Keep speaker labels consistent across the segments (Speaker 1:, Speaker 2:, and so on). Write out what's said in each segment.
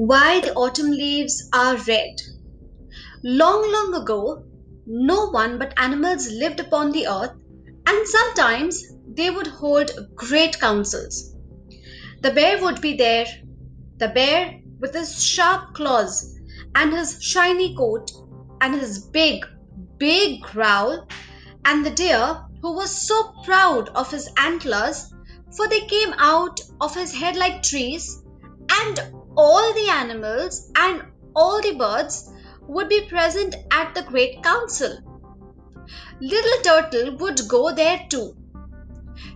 Speaker 1: Why the autumn leaves are red. Long, long ago, no one but animals lived upon the earth, and sometimes they would hold great councils. The bear would be there, the bear with his sharp claws and his shiny coat and his big, big growl, and the deer who was so proud of his antlers, for they came out of his head like trees, and all the animals and all the birds would be present at the great council. Little Turtle would go there too.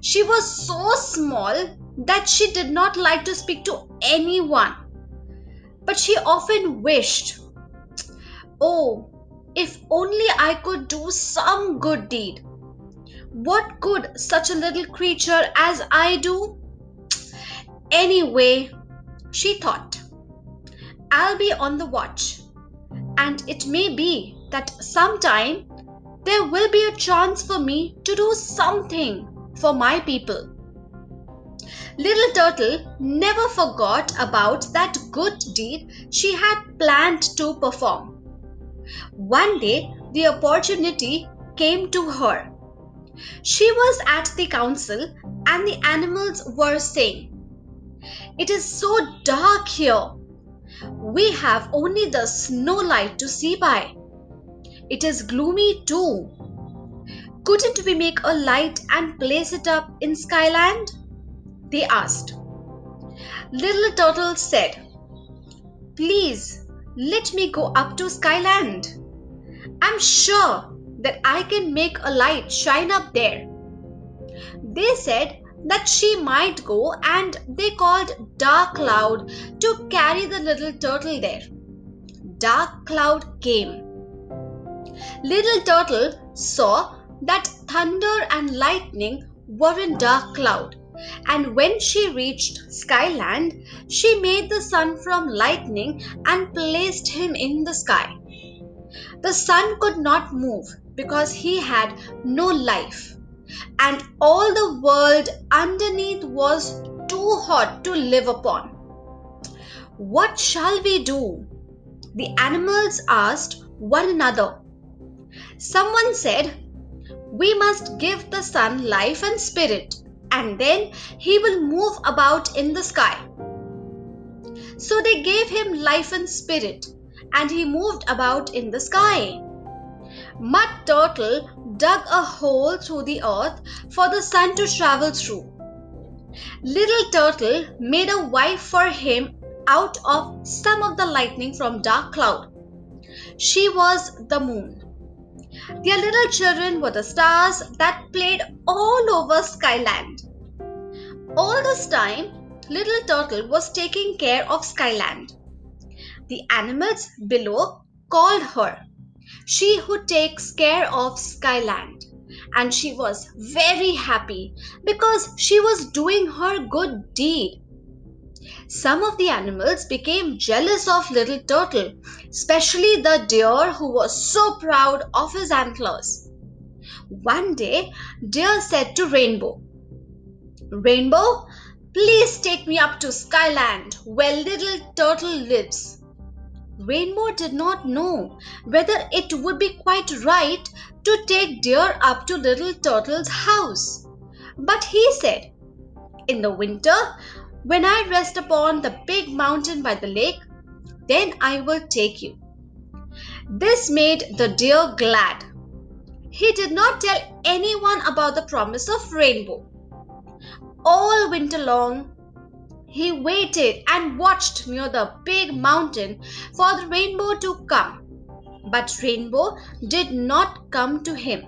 Speaker 1: She was so small that she did not like to speak to anyone. But she often wished, Oh, if only I could do some good deed. What could such a little creature as I do? Anyway, she thought, I'll be on the watch, and it may be that sometime there will be a chance for me to do something for my people. Little Turtle never forgot about that good deed she had planned to perform. One day, the opportunity came to her. She was at the council, and the animals were saying, it is so dark here. We have only the snow light to see by. It is gloomy too. Couldn't we make a light and place it up in Skyland? They asked. Little Turtle said, Please let me go up to Skyland. I'm sure that I can make a light shine up there. They said that she might go and they called Dark Cloud to carry the little turtle there. Dark Cloud came. Little Turtle saw that thunder and lightning were in Dark Cloud, and when she reached Skyland, she made the sun from lightning and placed him in the sky. The sun could not move because he had no life and all the world underneath was too hot to live upon. What shall we do? The animals asked one another. Someone said, We must give the sun life and spirit, and then he will move about in the sky. So they gave him life and spirit, and he moved about in the sky. Mud Turtle dug a hole through the earth for the sun to travel through. Little Turtle made a wife for him out of some of the lightning from dark cloud. She was the moon. Their little children were the stars that played all over Skyland. All this time, Little Turtle was taking care of Skyland. The animals below called her she who takes care of Skyland. And she was very happy because she was doing her good deed. Some of the animals became jealous of Little Turtle, especially the deer who was so proud of his antlers. One day, Deer said to Rainbow, Rainbow, please take me up to Skyland where Little Turtle lives. Rainbow did not know whether it would be quite right to take Deer up to Little Turtle's house. But he said, In the winter, when I rest upon the big mountain by the lake, then I will take you. This made the deer glad. He did not tell anyone about the promise of Rainbow. All winter long, he waited and watched near the big mountain for the rainbow to come. But rainbow did not come to him.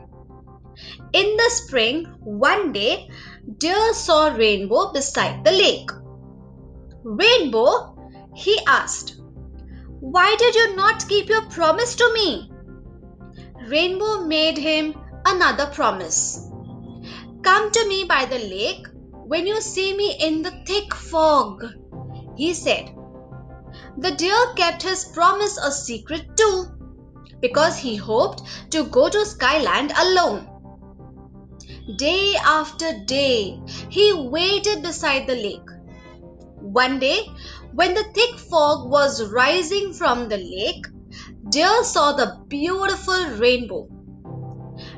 Speaker 1: In the spring, one day, Deer saw Rainbow beside the lake. Rainbow, he asked, why did you not keep your promise to me? Rainbow made him another promise. Come to me by the lake when you see me in the thick fog, he said. The deer kept his promise a secret too, because he hoped to go to Skyland alone. Day after day, he waited beside the lake. One day, When the thick fog was rising from the lake, Deer saw the beautiful rainbow.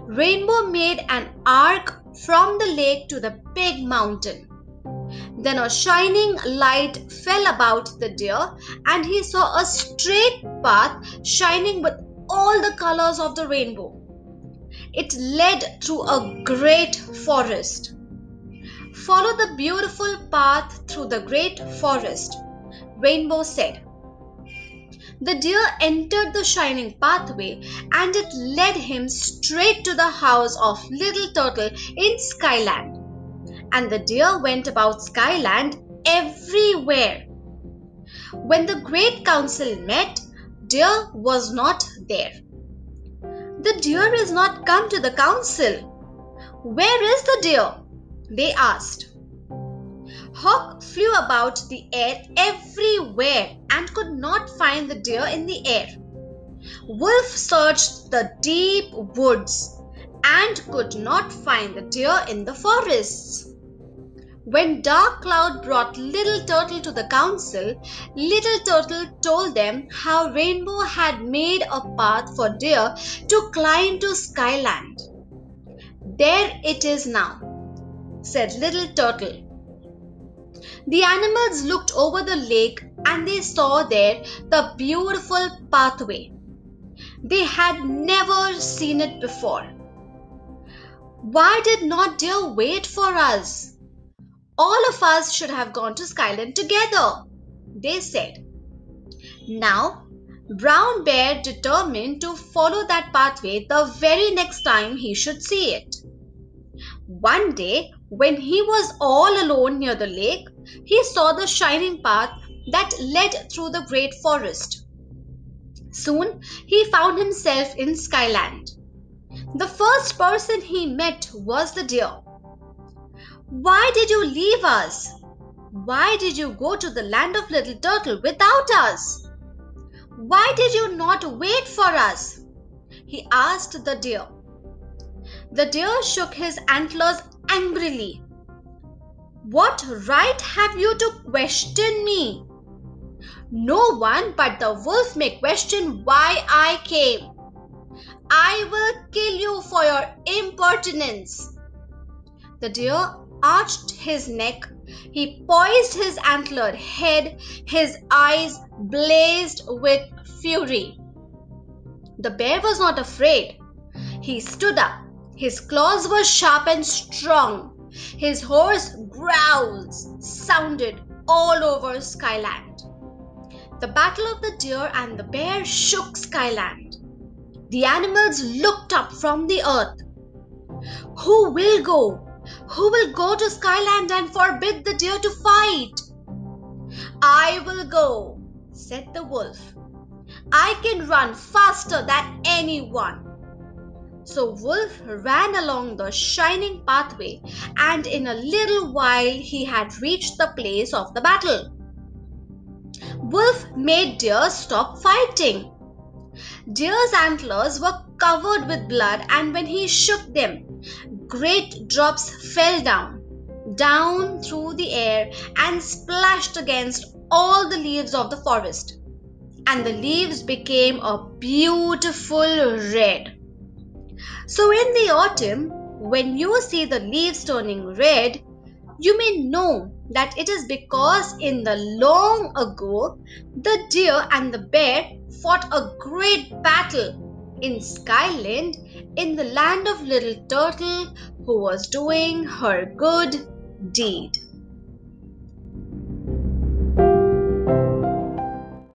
Speaker 1: Rainbow made an arc from the lake to the big mountain. Then a shining light fell about the deer, and he saw a straight path shining with all the colors of the rainbow. It led through a great forest. Follow the beautiful path through the great forest, Rainbow said. The deer entered the shining pathway and it led him straight to the house of Little Turtle in Skyland. And the deer went about Skyland everywhere. When the great council met, Deer was not there. The deer is not come to the council. Where is the deer? They asked. Hawk flew about the air everywhere and could not find the deer in the air. Wolf searched the deep woods and could not find the deer in the forests. When Dark Cloud brought Little Turtle to the council, Little Turtle told them how Rainbow had made a path for deer to climb to Skyland. There it is now, said Little Turtle. The animals looked over the lake and they saw there the beautiful pathway. They had never seen it before. Why did not deer wait for us? All of us should have gone to Skyland together, they said. Now, Brown Bear determined to follow that pathway the very next time he should see it. One day, when he was all alone near the lake, he saw the shining path that led through the great forest. Soon, he found himself in Skyland. The first person he met was the deer. Why did you leave us? Why did you go to the land of Little Turtle without us? Why did you not wait for us? He asked the deer. The deer shook his antlers angrily. What right have you to question me? No one but the wolf may question why I came. I will kill you for your impertinence. The deer arched his neck. He poised his antlered head. His eyes blazed with fury. The bear was not afraid. He stood up. His claws were sharp and strong. His hoarse growls sounded all over Skyland. The battle of the deer and the bear shook Skyland. The animals looked up from the earth. Who will go? Who will go to Skyland and forbid the deer to fight? I will go, said the wolf. I can run faster than anyone. So Wolf ran along the shining pathway, and in a little while he had reached the place of the battle. Wolf made Deer stop fighting. Deer's antlers were covered with blood, and when he shook them, Great drops fell down, down through the air and splashed against all the leaves of the forest. And the leaves became a beautiful red. So, in the autumn, when you see the leaves turning red, you may know that it is because in the long ago the deer and the bear fought a great battle in Skyland, in the land of Little Turtle, who was doing her good deed.